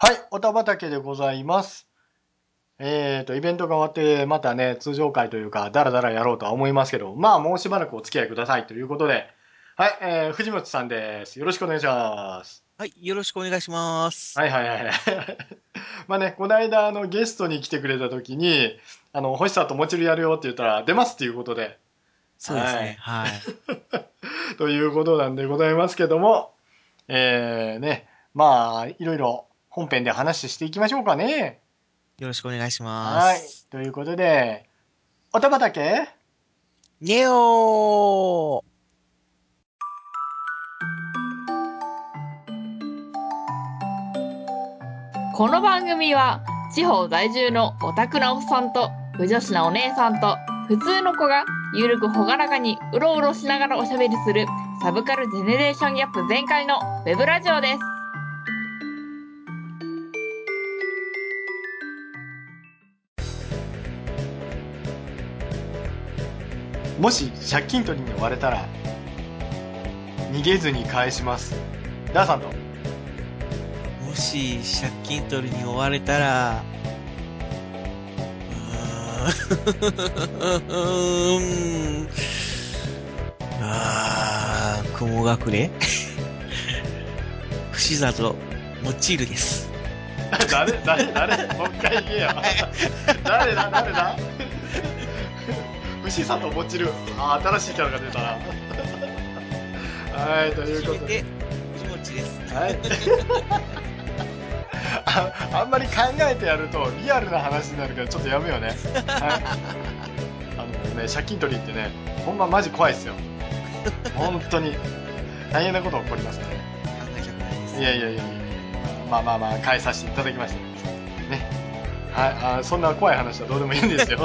はい、おた畑でございます。えーと、イベントが終わって、またね、通常会というか、だらだらやろうとは思いますけど、まあ、もうしばらくお付き合いくださいということで、はい、えー、藤本さんです。よろしくお願いします。はい、よろしくお願いします。はいはいはい。まあね、この間、あの、ゲストに来てくれた時に、あの、星さんともちるやるよって言ったら、出ますっていうことで、そうですね。はい。ということなんでございますけども、えー、ね、まあ、いろいろ本編で話していきましょうかね。よろしくお願いしはいます。。ということで、おたばたけ？ネオーこの番組は地方在住のオタクなおっさんと不女子なお姉さんと普通の子がゆるくほがらかにうろうろしながらおしゃべりするサブカルジェネレーションギャップ全開のウェブラジオです。もし借金取りに追われたら、逃げずに返します。ダーさんと？もし借金取りに追われたら、うーん。あー、雲隠れ？串里、もちるです。誰誰誰？もう一回言えよ。誰だ誰だ？牛里もちる。あ、新しいキャラが出たな。はい、ということで。で、藤持ちです。はい。あ あんまり考えてやるとリアルな話になるからちょっとやめようね。はい。あのね、借金取りってね、ほんまマジ怖いですよ。本当に。大変なこと起こりますからね。いやいやいやまあまあまあ、返させていただきましたね。はい、あそんな怖い話はどうでもいいんですよ。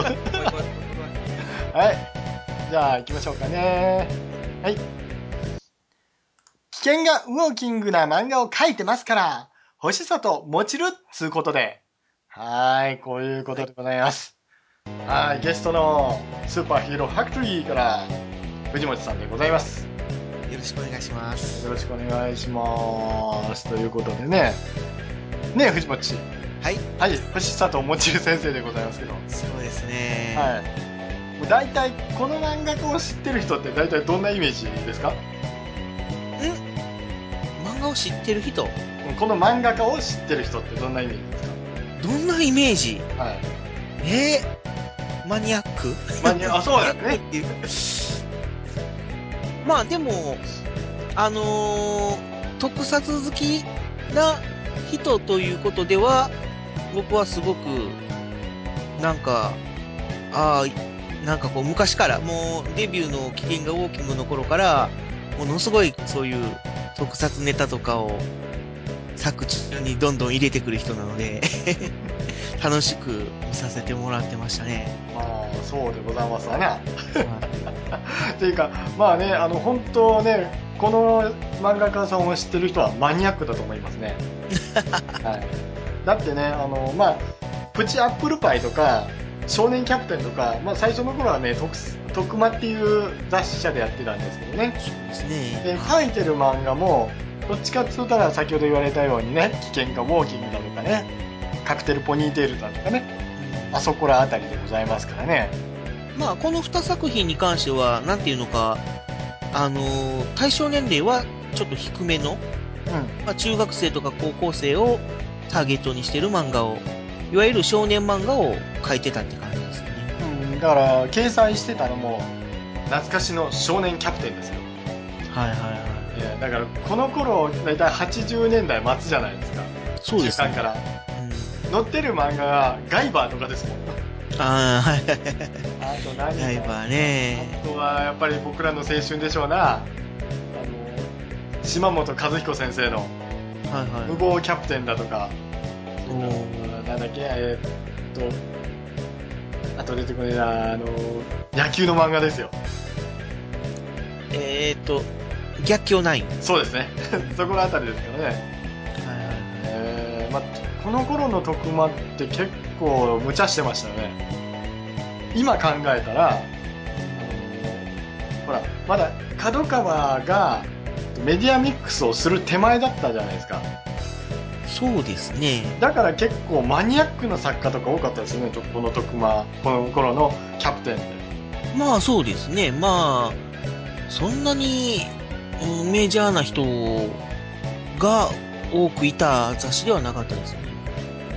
はい。じゃあ行きましょうかね。はい。危険がウォーキングな漫画を描いてますから、星里もちるっつうことで。はーい、こういうことでございます。はい、ゲストのスーパーヒーローファクトリーから藤本さんでございます。よろしくお願いします。よろしくお願いします。ということでね。ねえ、藤本。はい。はい、星里もちる先生でございますけど。そうですね。はい。大体、この漫画家を知ってる人って大体どんなイメージですか？漫画を知ってる人？この漫画家を知ってる人ってどんなイメージですどんなイメージ？かはい。え？ー、マニアック？まあに、あ、そうだよね。まあでも、あのー特撮好きな人ということでは、僕はすごく、なんか、ああ、なんかこう昔から、もうデビューの危険がウォーキングの頃から、ものすごいそういう特撮ネタとかを作中にどんどん入れてくる人なので、楽しく見させてもらってましたね。まあ、そうでございますわな。はい っていうか、まあね、あの、本当ね、この漫画家さんを知ってる人はマニアックだと思いますね。はい。だってね、あの、まあ、プチアップルパイとか、少年キャプテンとか、まあ最初の頃はね、特、特マっていう雑誌社でやってたんですけどね。そうですね。で、書いてる漫画も、どっちかって言ったら先ほど言われたようにね、危険かウォーキングだとかね、カクテルポニーテールだとかね、うんあそこらあたりでございますからね。まあ、この2作品に関しては、なんていうのか、あのー対象年齢はちょっと低めの、うまあ、中学生とか高校生をターゲットにしてる漫画を、いわゆる少年漫画を描いてたって感じですね。ん。うん、だから、掲載してたのも、懐かしの少年キャプテンですよ。はいはいはい。いやだから、この頃、だいたい80年代末じゃないですか。そうですね。から。うん、載ってる漫画が、ガイバーとかですもん。ああ、はい。あと何ライバーね。あとはやっぱり僕らの青春でしょうな。あの、島本和彦先生のはい無はい。謀キャプテンだとか、おーなんだっけ、えーっと、あと出てこねえな、あの、野球の漫画ですよ。えーっと、逆境ナイン。はいそうですね。そこのあたりですからね。はいはい。えー、ま、この頃の徳間って結構無茶してましたよね。今考えたら、ほら、まだ角川がメディアミックスをする手前だったじゃないですか。そうですね。だから結構マニアックな作家とか多かったですよね、この徳間、この頃のキャプテンって。まあそうですね。まあ、そんなに、うんメジャーな人が多くいた雑誌ではなかったですね。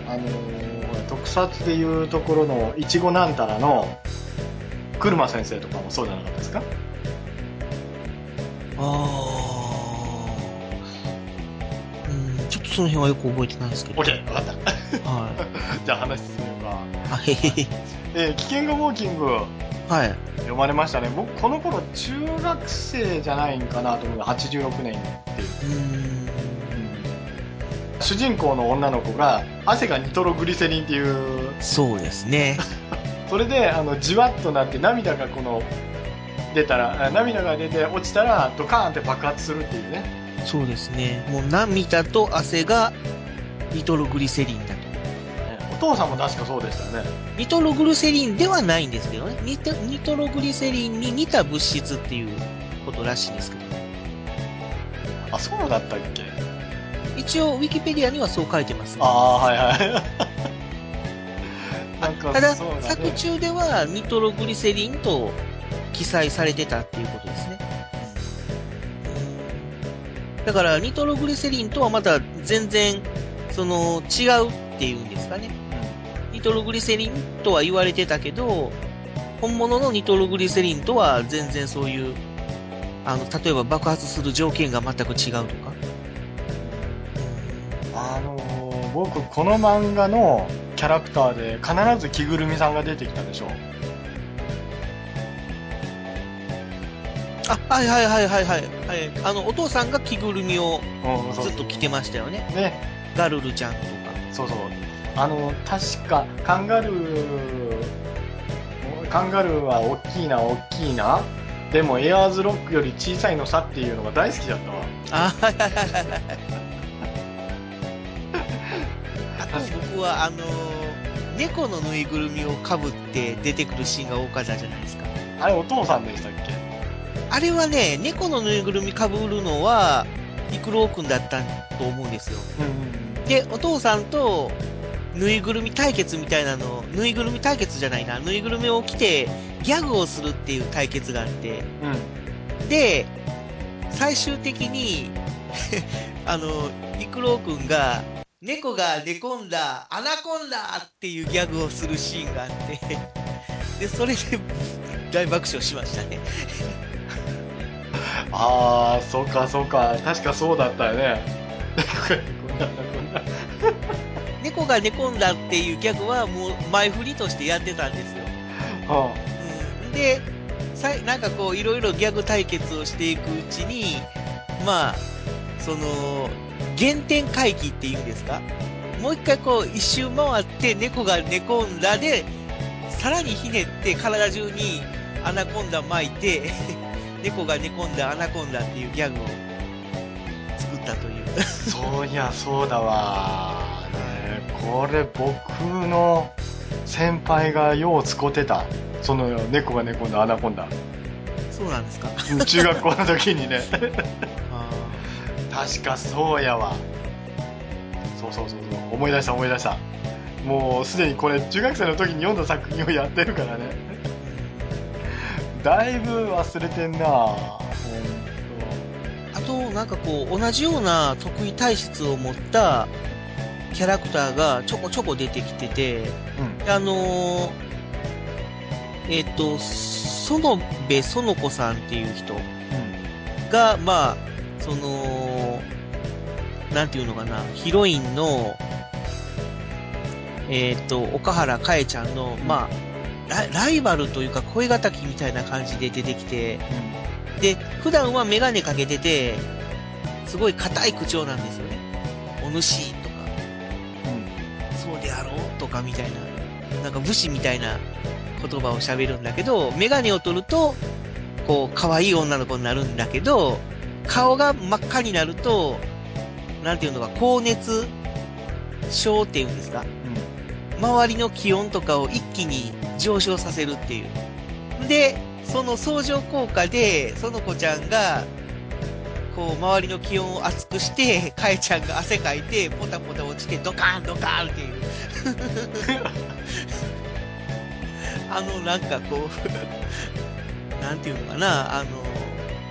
あのー特撮でいうところのいちごなんたらの車先生とかもそうじゃなかったですか？あー。うん、ちょっとその辺はよく覚えてないですけど。?OK、わかった。はじゃあ話進めようか。い。はい。えー危険がウォーキングはい。読まれましたね。僕、この頃中学生じゃないんかなと思うの86年っていう。うーん。主人公の女の子が汗がニトログリセリンっていうそうですね。それであのじわっとなって涙がこの出たらあ涙が出て落ちたらドカーンって爆発するっていうねそうですね。もう涙と汗がニトログリセリンだと。お父さんも確かそうでしたよねニトログリセリンではないんですけどね。ニトニトログリセリンに似た物質っていうことらしいんですけどね。あそうだったっけ？一応、ウィキペディアにはそう書いてます、ね。ああはいはい ただね作中ではニトログリセリンと記載されてたっていうことですね。だから、ニトログリセリンとはまた全然、その、違うっていうんですかね。ニトログリセリンとは言われてたけど、本物のニトログリセリンとは全然そういう、あの、例えば爆発する条件が全く違うとか。あのー僕この漫画のキャラクターで必ず着ぐるみさんが出てきたでしょあ、はいはいはいはいはい。はい、あの、お父さんが着ぐるみをずっと着てましたよね。ねガルルちゃんとか。そうそう。あの、確か、カンガルー、カンガルーは大きいな、大きいな。でも、エアーズロックより小さいのさっていうのが大好きだったわ。あ、はいはいはいはいはい。あと僕は、あのー猫のぬいぐるみをかぶって出てくるシーンが多かったじゃないですか。あれ、お父さんでしたっけ？あれはね、猫のぬいぐるみかぶるのは、イクロウくんだったと思うんですよ。うん。で、お父さんと、ぬいぐるみ対決みたいなの、ぬいぐるみ対決じゃないな、ぬいぐるみを着て、ギャグをするっていう対決があって、うん。で、最終的に、あの、イクロウくんが、猫が寝込んだ、アナコンダっていうギャグをするシーンがあって、で、それで大爆笑しましたね。あー、そうか、そうか。確かそうだったよね。猫が寝込んだっていうギャグはもう前振りとしてやってたんですよ。はうん、で、最近かこう、いろいろギャグ対決をしていくうちに、まあ、その、原点回帰っていうんですか？もう一回こう、一周回って猫が寝込んだで、さらにひねって体中にアナコンダ巻いて、猫が寝込んだアナコンダっていうギャグを作ったという。あ、そういや、そうだわ。ねこれ、僕の先輩がよう使ってた。その猫が寝込んだアナコンダ。そうなんですか？中学校の時にね。あ確かそうやわそうそうそうそう思い出した思い出したもうすでにこれ中学生の時に読んだ作品をやってるからねーだいぶ忘れてんな。ほあと、なんかこう、同じような特異体質を持ったキャラクターがちょこちょこ出てきてて、ん。とあのーえっ、と、園部園子さんっていう人うん。が、まあ、その、なんていうのかな、ヒロインの、えっ、と、岡原かえちゃんの、まあ、ラライバルというか恋敵みたいな感じで出てきて、で、普段はメガネかけてて、すごい硬い口調なんですよね。お主とか、そうであろうとかみたいな、なんか武士みたいな言葉を喋るんだけど、メガネを取ると、こう、可愛い女の子になるんだけど、顔が真っ赤になると、なんていうのか、高熱症っていうんですか？周りの気温とかを一気に上昇させるっていう。で、その相乗効果で、その子ちゃんが、ここう、周りの気温を熱くして、かえちゃんが汗かいて、ポタポタ落ちて、ドカーンドカーンっていう。あの、なんかこう、なんていうのかな、あの、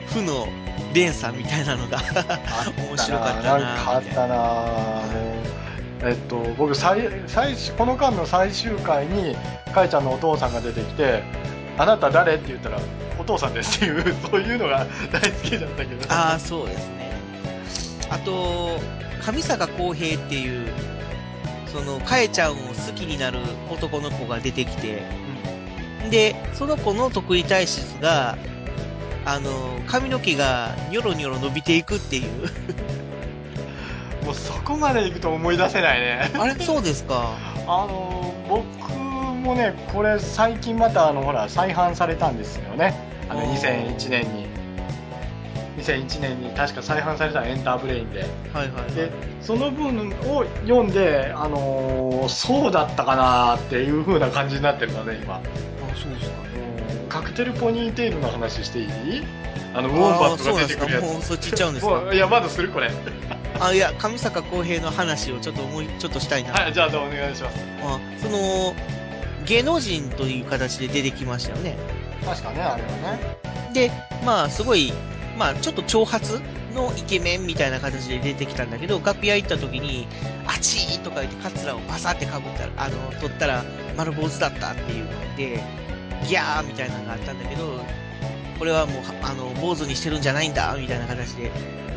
負の連鎖みたいなのが面白かったななんかあったなあのえっと、僕最最初この間の最終回にかいちゃんのお父さんが出てきて「あなた誰?」って言ったら「お父さんです」っていう そういうのが 大好きだったけどああ、そうですね。あと、上坂浩平っていう、その、かえちゃんを好きになる男の子が出てきて、で、その子の得意体質が、あの、髪の毛がニョロニョロ伸びていくっていう。もうそこまで行くと思い出せないねあれそうですか。あの僕もねこれ最近またあのほら再販されたんですよねあのおー2001年に2001年に確か再販されたエンターブレインではいはいはい。でその分を読んで、あのーそうだったかなっていう風な感じになってるのね今あ、そうですか。うんカクテルポニーテールの話していい？あのウォンバットが。出てくるやつもうそっち行っちゃうんですか。いやまだするこれあ、いや、上坂浩平の話をちょっと思い、ちょっとしたいな。はいじゃあどうお願いしますあその、芸能人という形で出てきましたよね。確かねあれはねで、まあ、すごい、まあ、ちょっと長髪のイケメンみたいな形で出てきたんだけど、楽屋行った時に、あちーとか言ってカツラをバサって被ったら、あの、取ったら丸坊主だったっていうので、ギャーみたいなのがあったんだけど、これはもう、あの、坊主にしてるんじゃないんだみたいな形で、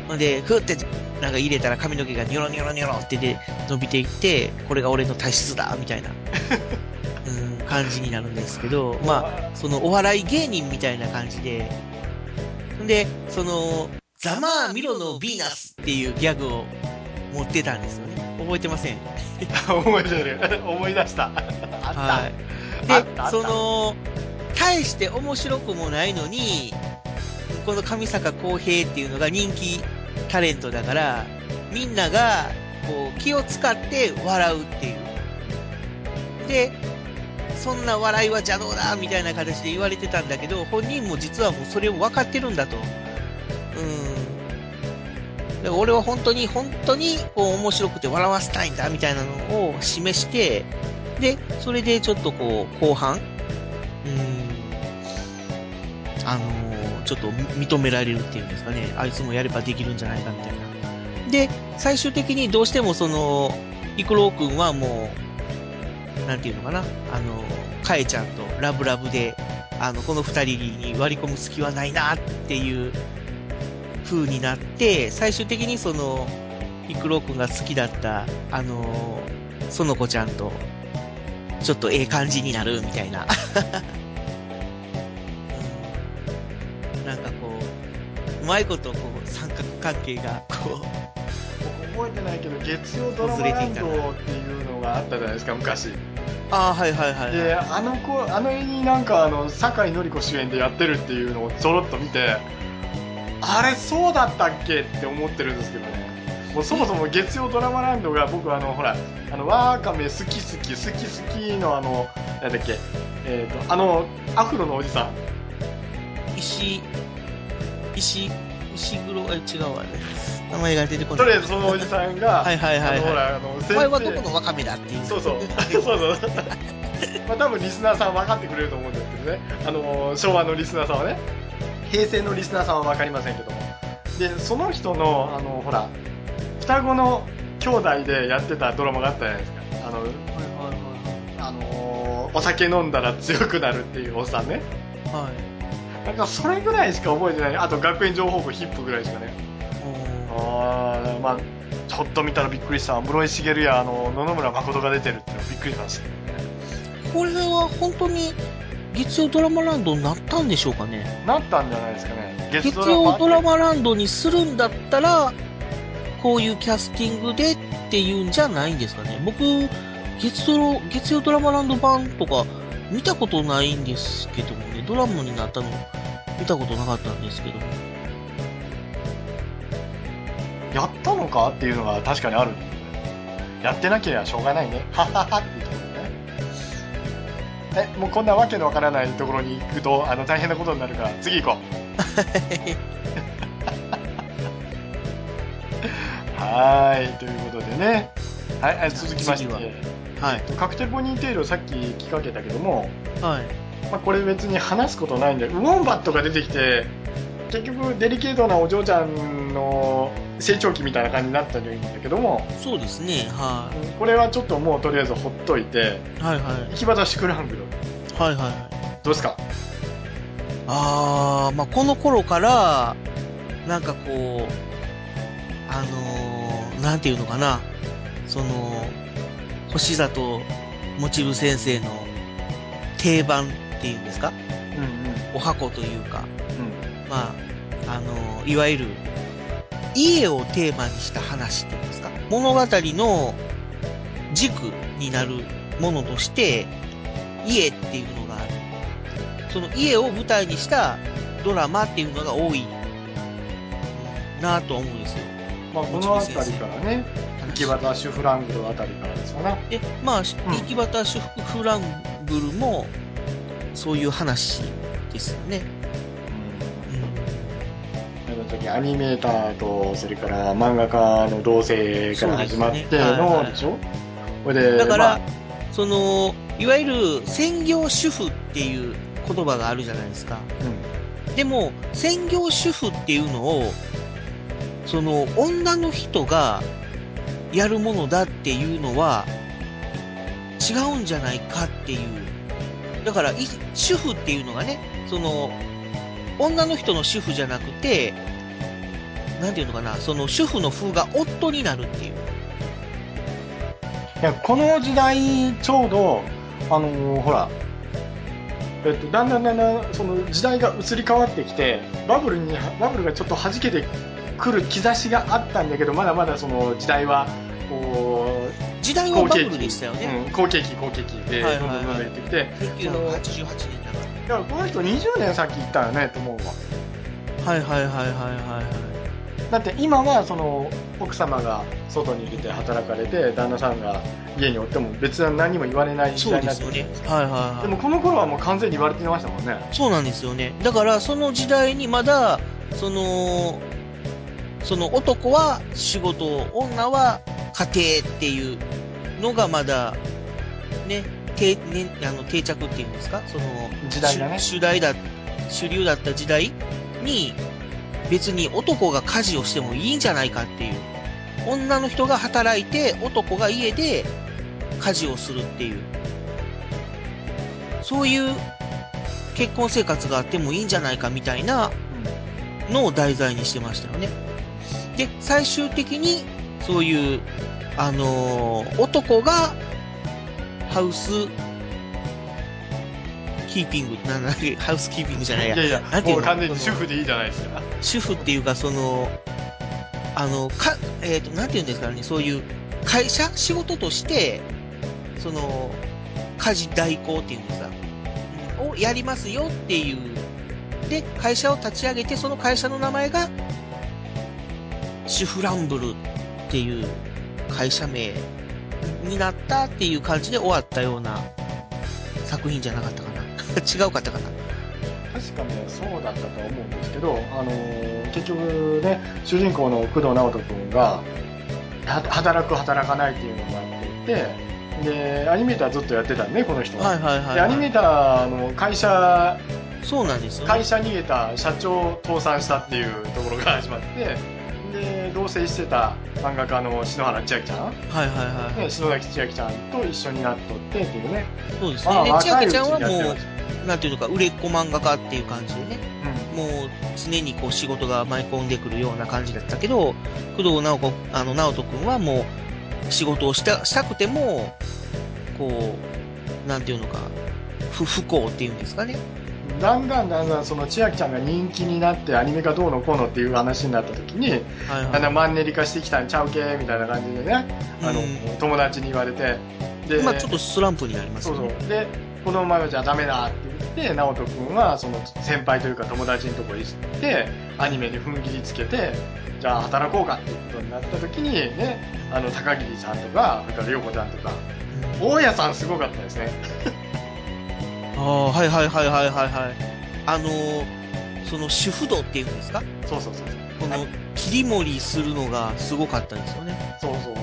ほんで、ふって、なんか入れたら髪の毛がニョロニョロニョロってで伸びていって、これが俺の体質だみたいな、うん、感じになるんですけど、まあ、そのお笑い芸人みたいな感じで、んで、その、ざまあミロのヴィーナスっていうギャグを持ってたんですよね。覚えてません？覚えてる。思い出した。あった、はい。あったあった。で、その、大して面白くもないのに、この上坂浩平っていうのが人気タレントだから、みんなが、こう、気を使って笑うっていう。で、そんな笑いは邪道だみたいな形で言われてたんだけど、本人も実はもうそれを分かってるんだと。うん。で俺は本当に、本当に、こう、面白くて笑わせたいんだみたいなのを示して、で、それでちょっとこう、後半、うん、あのーちょっと認められるっていうんですかね。あいつもやればできるんじゃないかみたいな。で、最終的にどうしてもその、イクロウ君はもう、なんていうのかな。あのー、カエちゃんとラブラブで、あの、この二人に割り込む隙はないなっていう風になって、最終的にその、イクロウ君が好きだった、あのー、その子ちゃんと、ちょっとええ感じになるみたいな。う、うまいことこう、三角関係が、こう、僕覚えてないけど月曜ドラマランドっていうのがあったじゃないですか昔ああ、はいはいはい、はい。であの子あの絵になんかあの酒井紀子主演でやってるっていうのをちょろっと見てあれそうだったっけって思ってるんですけどねもうそもそも月曜ドラマランドが僕あのほらあのワーカメ好き好き好き好きのあのなんだっけえっ、とあのアフロのおじさん石、石、石黒、え、違うわね。名前が出てこない。とりあえずそのおじさんがはいはいはいはいほらあの先お前はどこのワカメだっていう。そうそう。そうそう。まあ多分リスナーさん分かってくれると思うんですけどね。あのー昭和のリスナーさんはね。平成のリスナーさんは分かりませんけども。で、その人の、あの、ほら、双子の兄弟でやってたドラマがあったじゃないですか。あの、はいはいあのーお酒飲んだら強くなるっていうおっさんね。はい。はい。なんかそれぐらいしか覚えてない。あと学園情報部ヒップぐらいしかね。ああ、まあ、ちょっと見たらびっくりした。室井茂や、あの、野々村誠が出てるっていうのびっくりしましたけどね。これは本当に月曜ドラマランドになったんでしょうかね。なったんじゃないですかね。月曜ドラマランドにするんだったら、こういうキャスティングでっていうんじゃないんですかね。僕、月曜、月曜ドラマランド版とか見たことないんですけどもね、ドラマになったの見たことなかったんですけども。やったのかっていうのが確かにある。やってなければしょうがないね。はははっていうところね。え、もうこんなわけのわからないところに行くと、あの、大変なことになるから、次行こう。はい、ということでね。はい、はい続きまして。次ははい。カクテルポニーテールをさっき聞きかけたけども、はい。まあ、これ別に話すことないんで、ウォンバットが出てきて、結局デリケートなお嬢ちゃんの成長期みたいな感じになったんだけども、そうですね。はこれはちょっともうとりあえずほっといて、い。はいはい。行き場シュクランブル、はいはいはい。どうですか？あー、まあ、この頃から、なんかこう、あのー、なんていうのかな。その、星里もちぶ先生の定番っていうんですか？うんうん。お箱というか、うん。まあ、あのー、いわゆる、家をテーマにした話っていうんですか？物語の軸になるものとして、家っていうのがある。その家を舞台にしたドラマっていうのが多い、うんなぁと思うんですよ。まあ、この辺りからね、行き話場シュフランブルあたりからですかな。で、まあ、ん。行き場シュフランブルも、そういう話ですよね。うん。あの時アニメーターと、それから漫画家の同棲から始まってそうですね。はいはいのでしょこれで、だから、まあ。その、いわゆる専業主婦っていう言葉があるじゃないですか。でも、専業主婦っていうのを、その、女の人がやるものだっていうのは、違うんじゃないかっていう。だから、主婦っていうのがね、その、女の人の主婦じゃなくて、なんていうのかな、その主婦の風が夫になるっていう。いやこの時代、ちょうど、あのーほら、えっと、だんだんだんだん、その時代が移り変わってきて、バブルに、バブルがちょっと弾けてくる兆しがあったんだけど、まだまだその時代は、こう、時代はバブルでしたよね。うん、好景気、好景気で、どんどんどんどん言ってきて、1988年だかいや、この人20年先行ったよね、と思うわ。ら。はいはいはいはいはいはい。だって今はその奥様が外に出て働かれて旦那さんが家におっても別に何も言われない時代になってはいはいはい。でもこの頃はもう完全に言われてましたもんねそうなんですよね。だから、その時代にまだ、その、その男は仕事、女は家庭っていうのがまだ、ね、定、ね、あの、定着っていうんですか？その、時代がね主主題だ、主流だった時代に、別に男が家事をしてもいいんじゃないかっていう。女の人が働いて、男が家で家事をするっていう。そういう結婚生活があってもいいんじゃないかみたいなのを題材にしてましたよね。で、最終的に、そういう、あのー男が、ハウス、キーピング、なんだっけ、ハウスキーピングじゃないや。いやいやなんていうの？完全に主婦でいいじゃないですか。主婦っていうか、その、あの、か、えっ、と、なんていうんですかね、そういう、会社仕事として、その、家事代行っていうんですか、うんをやりますよっていう、で、会社を立ち上げて、その会社の名前が、主婦ランブルっていう会社名になったっていう感じで終わったような作品じゃなかったかな。違うかったかな。確かねそうだったと思うんですけど、あのー結局ね主人公の工藤直人君がは働く働かないっていうのがあっていてでアニメーターずっとやってたねこの人は、はいはいはい、はい。でアニメーターの会社そうなんですよね。会社逃げた社長を倒産したっていうところが始まってで同棲してた漫画家の篠原千秋ちゃん、はいはいはい。ね、篠崎千秋ちゃんと一緒になっとってっていうねそうですね。で、千若いうちゃんはもう、なんていうのか、売れっ子漫画家っていう感じでね、たもう常にこう仕事が舞い込んでくるような感じだったけど、工藤直子、あの、直人くんはもう仕事をした、したくても、こう、なんていうのか、不、不幸っていうんですかね。うん、だんだんだんだんその千秋ちゃんが人気になってアニメがどうのこうのっていう話になった時にはいだんだんはマンネリ化してきたんちゃうけみたいな感じでねあの、うん友達に言われてでい。まあちょっとスランプになりますそうそ。うでこのままじゃダメだって言って直人君はその先輩というか友達のところに行ってアニメに踏ん切りつけてじゃあ働こうかっていうことになった時にねあの高桐さんとかそれから涼子ちゃんとかうん大家さんすごかったですねああ、はいはいはいはいはいはい。あのーその主婦道っていうんですか？そうそうそうそう。この、切り盛りするのがすごかったですよね。そうそう。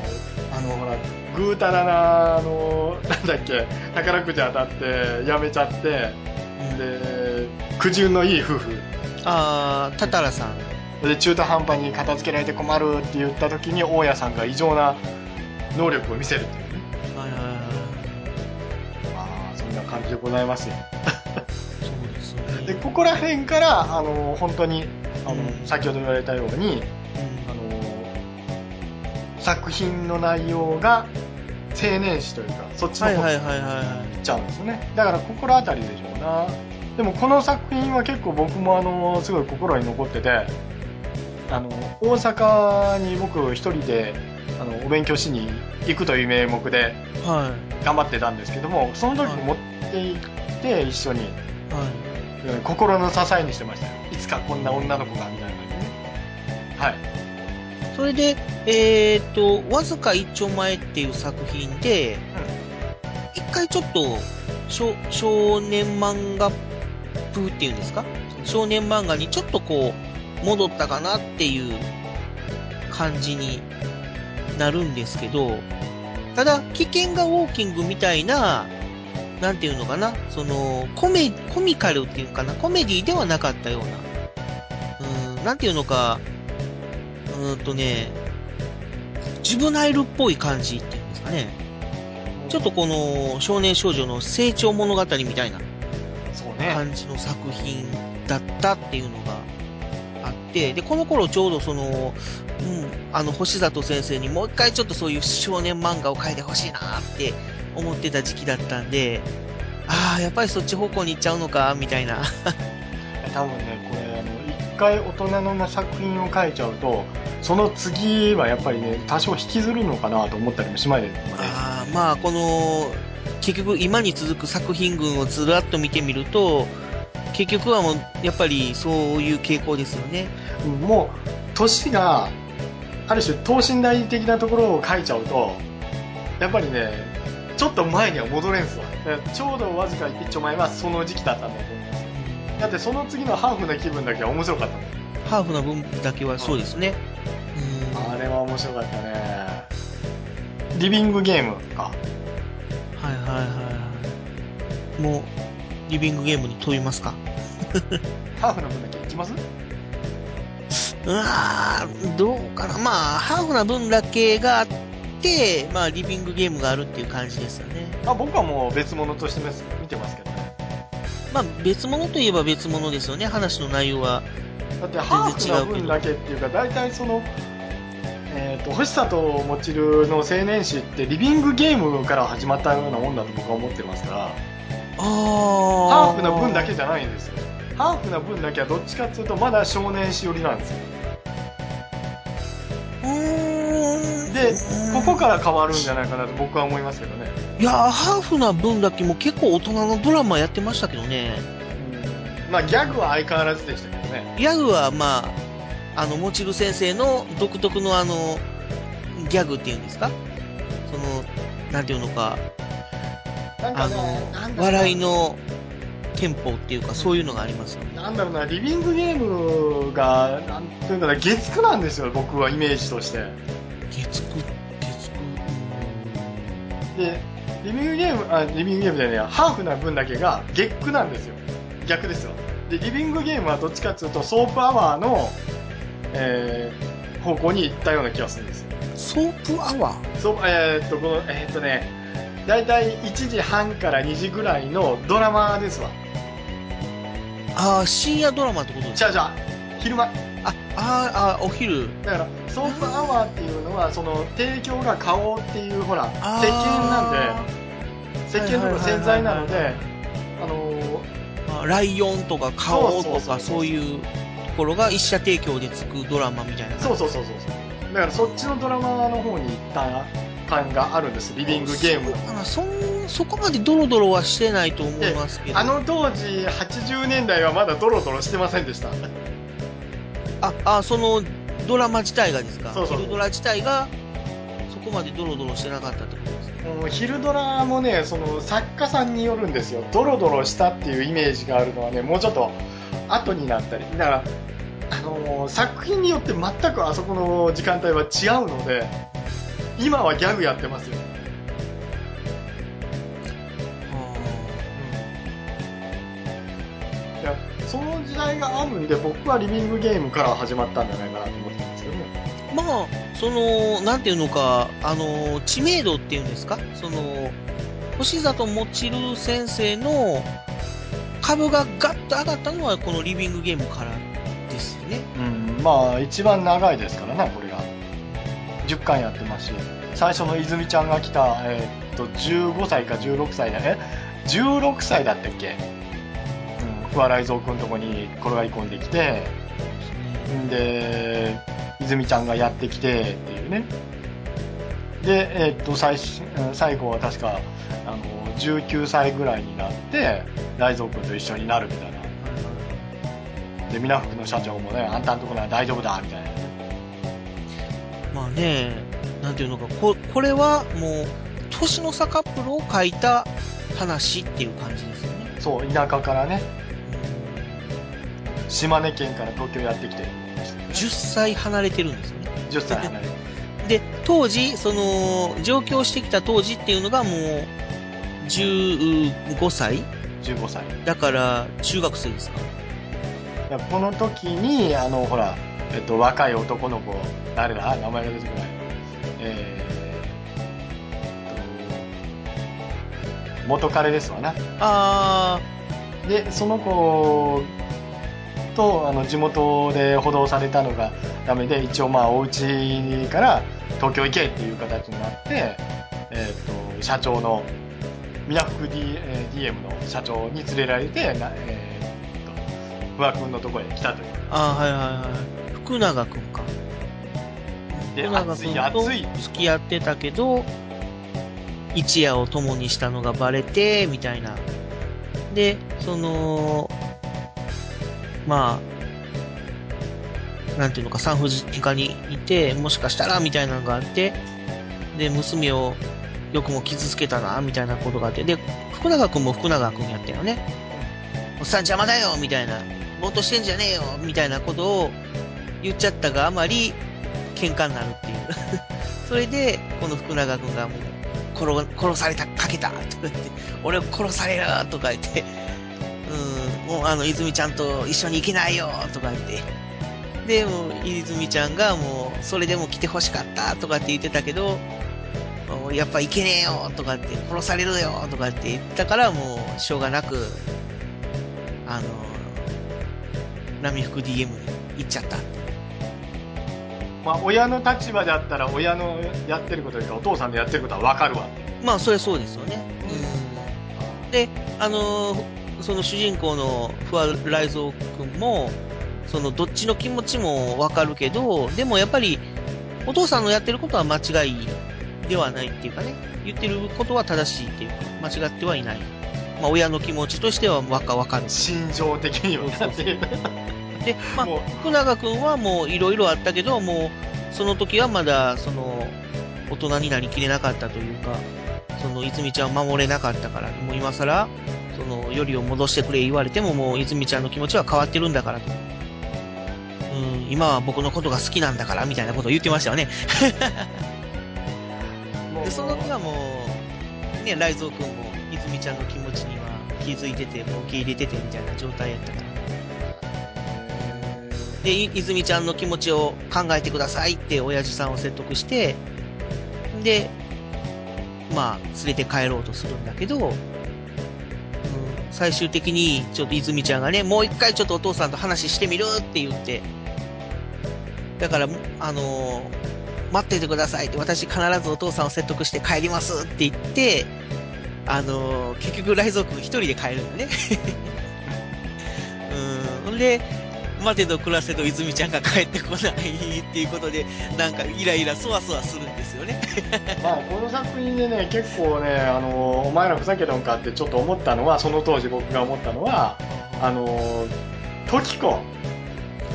あの、ほら、ぐうたらな、あの、なんだっけ、宝くじ当たって、辞めちゃって、うん、で、苦渋のいい夫婦。あー、タタラさん。で、中途半端に片付けられて困るって言った時に、大家さんが異常な能力を見せるっていう感じでございますよ。そうですよね。で、ここら辺から、あの、本当に、あの、うん先ほど言われたように、うんあの、作品の内容が青年誌というか、そっちの方に。行っちゃうんですよね。だから心当たりでしょうな。でもこの作品は結構僕もあの、すごい心に残ってて、あの、大阪に僕一人で、あの、お勉強しに行くという名目では頑張ってたんですけども、その時はい持って行って一緒に、い。はい。うん心の支えにしてましたよ。いつかこんな女の子が、みたいな感じでね。はい。それで、えっ、と、わずか一丁前っていう作品で、一回ちょっと、少少年漫画風っていうんですか？少年漫画にちょっとこう、戻ったかなっていう感じになるんですけど、ただ、危険がウォーキングみたいな、なんていうのかなその、コメ、コミカルっていうのかなコメディではなかったような、うーん、なんていうのか、うーんとね、ジブナイルっぽい感じっていうんですかね。ちょっとこの少年少女の成長物語みたいな。感じの作品だったっていうのがて、で、この頃ちょうどその、うん、あの、星里先生にもう一回ちょっとそういう少年漫画を描いてほしいなって思ってた時期だったんで、ああ、やっぱりそっち方向に行っちゃうのか、みたいな。多分ね、これ、あの、一回大人の作品を書いちゃうと、その次はやっぱりね、多少引きずるのかなと思ったりもしまいですね。ああ、まあ、この、結局今に続く作品群をずらっと見てみると、結局はもう、やっぱりそういう傾向ですよね。うんもう、年が、ある種等身大的なところを書いちゃうと、やっぱりね、ちょっと前には戻れんすわ。ちょうどわずか一丁前はその時期だったんだと思います。だってその次のハーフな気分だけは面白かったもん。ハーフな分だけはそうですね。うん。あれは面白かったね。リビングゲームか。はいはいはいはい。もう、リビングゲームに飛びますか？ハーフな分だけいきます？うわー、どうかな？まあ、ハーフな分だけがあって、まあ、リビングゲームがあるっていう感じですよね。あ僕はもう別物として見てますけどね。まあ、別物といえば別物ですよね。話の内容は。だってハーフな分だけっていうか、大体その、えっ、と、星里もちるの青年誌ってリビングゲームから始まったようなもんだと僕は思ってますから。ハーフな分だけじゃないんですよ。ハーフな分だけはどっちかっていうとまだ少年誌寄りなんですよ。でここから変わるんじゃないかなと僕は思いますけどね。いやー、ハーフな分だけも結構大人のドラマやってましたけどね。まあギャグは相変わらずでしたけどね。ギャグは、まあ、あの、もちる先生の独特のあの、ギャグっていうんですか？その、なんていうのか、あなんかね、の、笑いのテンポっていうか、そういうのがありますよね。なんだろうな、リビングゲームが、なんていうかな、月9なんですよ、僕はイメージとして。月9、月9、で、リビングゲーム、あ、リビングゲームじゃねえや、ハーフな分だけが月9なんですよ。逆ですよ。で、リビングゲームはどっちかっていうと、 soap hour の、えー、方向に行ったような気がするんですよ。 soap hour？そう、えーっと、この、えーっとね、だいたい1時半から2時ぐらいのドラマですわ。ああ、深夜ドラマってことじゃあじゃあ、昼間。あ、あーあー、お昼。だから、 soap hour っていうのは、その、提供が花王っていう、ほら、あ石鹸なんーで、石鹸とか洗剤なのであのーあライオンとか顔とかそういうところが一社提供でつくドラマみたいな。そうそうそうそうそう。だからそっちのドラマの方に行った感があるんです、リビングゲームの。そそんそこまでドロドロはしてないと思いますけど。あの当時、80年代はまだドロドロしてませんでした。あ、あ、そのドラマ自体がですか？そうそう昼ドラ自体がそこまでドロドロしてなかったってことですか？もう昼ドラもね、その作家さんによるんですよ。ドロドロしたっていうイメージがあるのはね、もうちょっと後になったり、だから、あのー作品によって全くあそこの時間帯は違うので、今はギャグやってますよ。いや、その時代があるんで、僕はリビングゲームから始まったんじゃないかなと思ってるんですけどね。まあ、その、なんていうのか、あの、知名度っていうんですか？その、星里もちる先生の株がガッと上がったのはこのリビングゲームからですよね。うん、まあ、一番長いですからね、これが。10巻やってますし、最初の泉ちゃんが来た、えーっと、15歳か16歳だね。16歳だったっけ？うん、不破雷蔵くんとこに転がり込んできて、んで、泉ちゃんがやってきてっていうね。で、えーっと、最最後は確か、あの、19歳ぐらいになって、雷蔵くんと一緒になるみたいな。で、皆福の社長もね、あんたんとこなら大丈夫だ、みたいな。まあね、なんていうのか、ここれはもう、年の差カップルを書いた話っていう感じですよね。そう、田舎からね、島根県から東京やってきてるんですよね。10歳離れてるんですよね。10歳離れてで、当時、その、上京してきた当時っていうのがもう、15歳15歳。だから、中学生ですかこの時に、あの、ほら、えっと、若い男の子、誰だ？名前が出てこない。えーっと、元彼ですわな。あで、その子と、あの、地元で補導されたのがダメで、一応まあ、お家から東京行けっていう形になって、えーっと、社長の、ミナフク D、えー DM の社長に連れられて、なえー不破君のところへ来たという。ー、あーはいはいはい。福永くんか。で、福永熱いくんと。付き合ってたけど、一夜を共にしたのがバレて、みたいな。で、その、まあ、なんていうのか、産婦人科にいて、もしかしたら、みたいなのがあって、で、娘をよくも傷つけたな、みたいなことがあって、で、福永くんも福永くんやったよね。おっさん邪魔だよみたいな、ぼーっとしてんじゃねえよみたいなことを言っちゃったがあまり、喧嘩になるっていう。それで、この福永くんがもう、殺、殺された、かけたとか言って、俺を殺されるとか言って、うん、もうあの、泉ちゃんと一緒に行けないよとか言って。で、も、泉ちゃんがもう、それでも来て欲しかったとかって言ってたけど、やっぱ行けねえよとかって、殺されるよとかって言ったから、もう、しょうがなく、あの、波福 DM に行っちゃった。まあ、親の立場であったら、親のやってることよりか、お父さんのやってることは分かるわ。まあ、それそうですよね。うん。で、あのーその主人公の不破雷蔵くんも、そのどっちの気持ちもわかるけど、でもやっぱり、お父さんのやってることは間違いではないっていうかね、言ってることは正しいっていうか、間違ってはいない。まあ、親の気持ちとしてはわかわかる。心情的にはそうそうそうね。で、まあ福永くんはもういろいろあったけど、もう、その時はまだ、その、大人になりきれなかったというか、その、泉ちゃんを守れなかったから、もう今更、その、よりを戻してくれ言われても、もう泉ちゃんの気持ちは変わってるんだからと。うん、今は僕のことが好きなんだから、みたいなことを言ってましたよね。で、その時はもう、ね、雷蔵くんも、泉ちゃんの気持ちには気づいてて、もう受け入れててみたいな状態やったから。で、泉ちゃんの気持ちを考えてくださいって親父さんを説得して、で、まあ、連れて帰ろうとするんだけど、うん、最終的に、ちょっと泉ちゃんがね、もう一回ちょっとお父さんと話してみるって言って、だから、あのー待っててくださいって、私必ずお父さんを説得して帰りますって言って、あのー結局、雷蔵君一人で帰るんだね。うん。ほんで、待てど暮らせど泉ちゃんが帰ってこないっていうことで、なんかイライラそわそわするんですよね。まあ、この作品でね、結構ね、あの、お前らふざけたんかってちょっと思ったのは、その当時僕が思ったのは、あの、時子、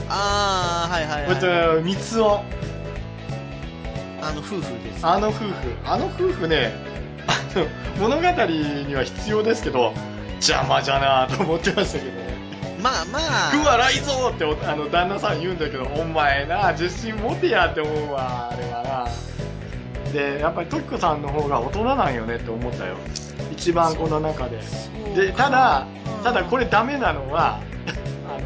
あー、はいはい、はい。と、三つお、あの、夫婦です。あの夫婦、あの夫婦ね、物語には必要ですけど、邪魔じゃなぁと思ってましたけどね。まあまあ。食わないぞっておあの旦那さん言うんだけど、お前な、自信持てやって思うわ、あれはな。で、やっぱりトキコさんの方が大人なんよねって思ったよ。一番この中で。で、ただ、ただこれダメなのは、あの、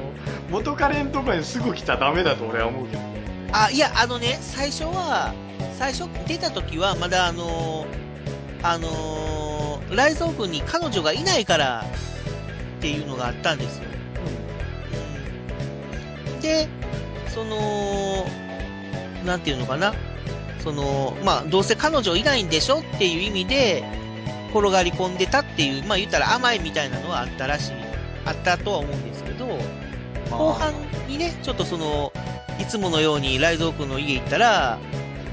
元彼のとこにすぐ来たらダメだと俺は思うけどね。あ、いや、あのね、最初は、最初出た時はまだあのーあのーライゾー君に彼女がいないからっていうのがあったんですよ。うんで、その、なんていうのかな。その、まあ、どうせ彼女いないんでしょっていう意味で、転がり込んでたっていう、まあ言ったら甘いみたいなのはあったらしい、あったとは思うんですけど、後半にね、ちょっとその、いつものようにライゾー君の家行ったら、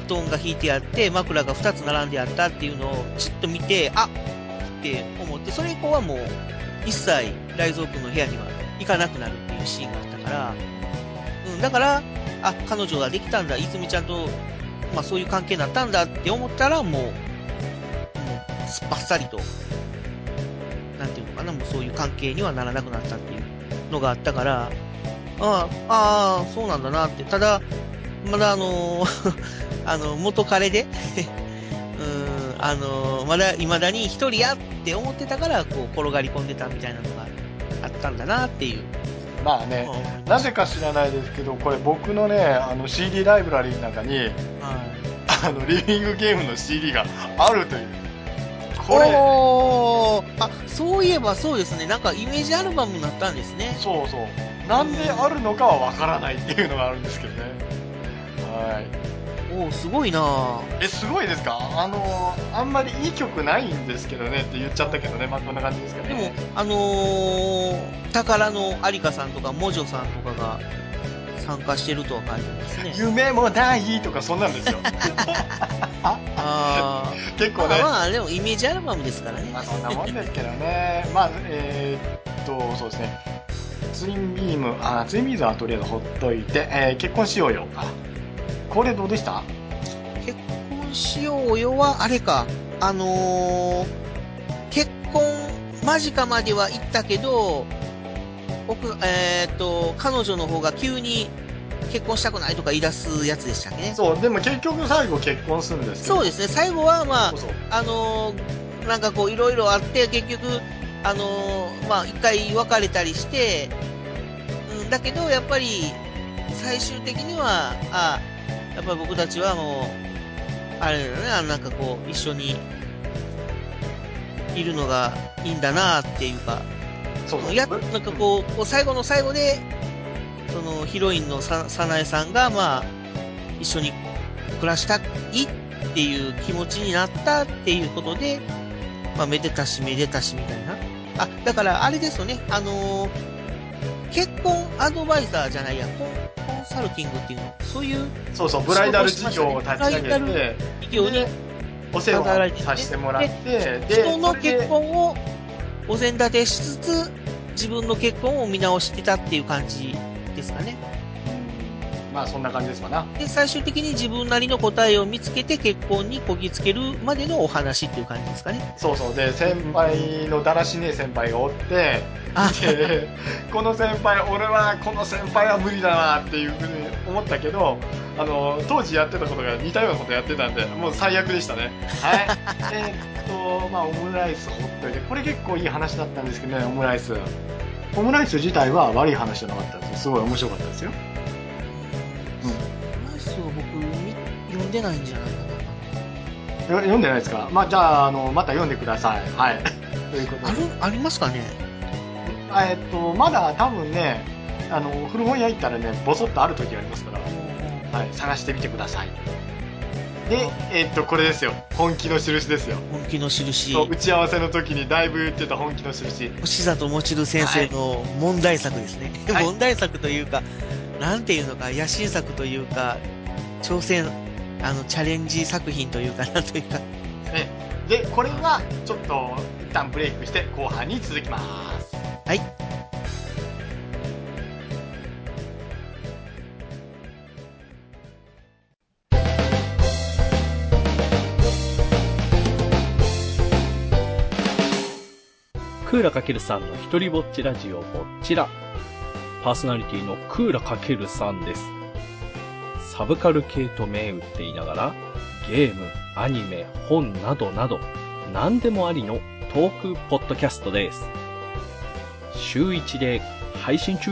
布団が引いてあって、枕が2つ並んであったっていうのを、ちっと見て、あっって思って、それ以降はもう、一切ライゾー君の部屋には行かなくなるっていうシーンがあったから、うん、だから、あ、彼女ができたんだ、泉ちゃんと、まあそういう関係になったんだって思ったら、もう、もう、すっぱっさりと、なんていうのかな、もうそういう関係にはならなくなったっていうのがあったから、ああ、ああ、そうなんだなって。ただ、まだあのーあの、元彼で、うん、あのーまだ、未だに一人やって思ってたから、こう、転がり込んでたみたいなのがあったんだなっていう。まあね、うんなぜか知らないですけど、これ僕のね、あの CD ライブラリーの中に、はい。あの、リビングゲームの CD があるという。これ、あ、そういえばそうですね。なんかイメージアルバムになったんですね。そうそう。なんであるのかはわからないっていうのがあるんですけどね。はい。おーすごいなぁえ、すごいですか？あのあんまりいい曲ないんですけどねって言っちゃったけどね。まあこんな感じですかでもね。、あのー、宝の有香さんとか、モジョさんとかが参加してるとは書いてますね。夢もないとかそんなんですよ。あー。結構ね。まあまあ、でもイメージアルバムですからね。まあそんなもんですけどね。まあ、えーっと、そうですね。ツインビーム、あ、ツインビーズはとりあえずほっといて、えー結婚しようよ。あこれどうでした？結婚しようよは、あれか。あのー、結婚間近までは行ったけど、奥、えーっと、彼女の方が急に結婚したくないとか言い出すやつでしたっけ？ね。そう、でも結局最後結婚するんです。そうですね。最後は、まあそう、そう。あのーなんかこう、いろいろあって、結局、あのーまあ、一回別れたりして、うん、だけど、やっぱり、最終的には、あやっぱり僕たちはもう、あれだよね、あのなんかこう、一緒に、いるのがいいんだなっていうか、そう。やっなんかこう、こう最後の最後で、そのヒロインのさ、さなえさんが、まあ、一緒に暮らしたいっていう気持ちになったっていうことで、まあ、めでたしめでたしみたいな。あ、だからあれですよね、あのー結婚アドバイザーじゃないや、コンサルティングっていうの、そういうそうそう、ブライダル事業を立ち上げて、企業にでお世話させてもらって、で、人の結婚をお膳立てしつつ、自分の結婚を見直してたっていう感じですかね。うんまあそんな感じですわな。で、最終的に自分なりの答えを見つけて結婚にこぎつけるまでのお話っていう感じですかね。そうそう。で、先輩のだらしねえ先輩がおって、この先輩、俺はこの先輩は無理だなっていうふうに思ったけど、あの、当時やってたことが似たようなことやってたんで、もう最悪でしたね。はい。えーっと、まあオムライスほっといて、これ結構いい話だったんですけどね、オムライス。オムライス自体は悪い話じゃなかったですよ。すごい面白かったですよ。読んでないんじゃない？かな。よ読んでないですか？まあ、じゃあ、あの、また読んでください。はい。ということで。ある、ありますかね？えっと、まだ多分ね、あの、古本屋行ったらね、ボソッとある時ありますから、はい、探してみてください。で、えっと、これですよ。本気の印ですよ。本気の印。打ち合わせの時にだいぶ言ってた本気の印。星里もちる先生の問題作ですね。はい問題作というか、なんていうのか、野心作というか、挑戦、あの、チャレンジ作品というか、なんというか。えで、これが、ちょっと、一旦ブレイクして、後半に続きます。はい。クーラかけるさんの一人ぼっちラジオぼっちら。パーソナリティのクーラかけるさんです。サブカル系と銘打っていながら、ゲーム、アニメ、本などなど、何でもありのトークポッドキャストです。週1で配信中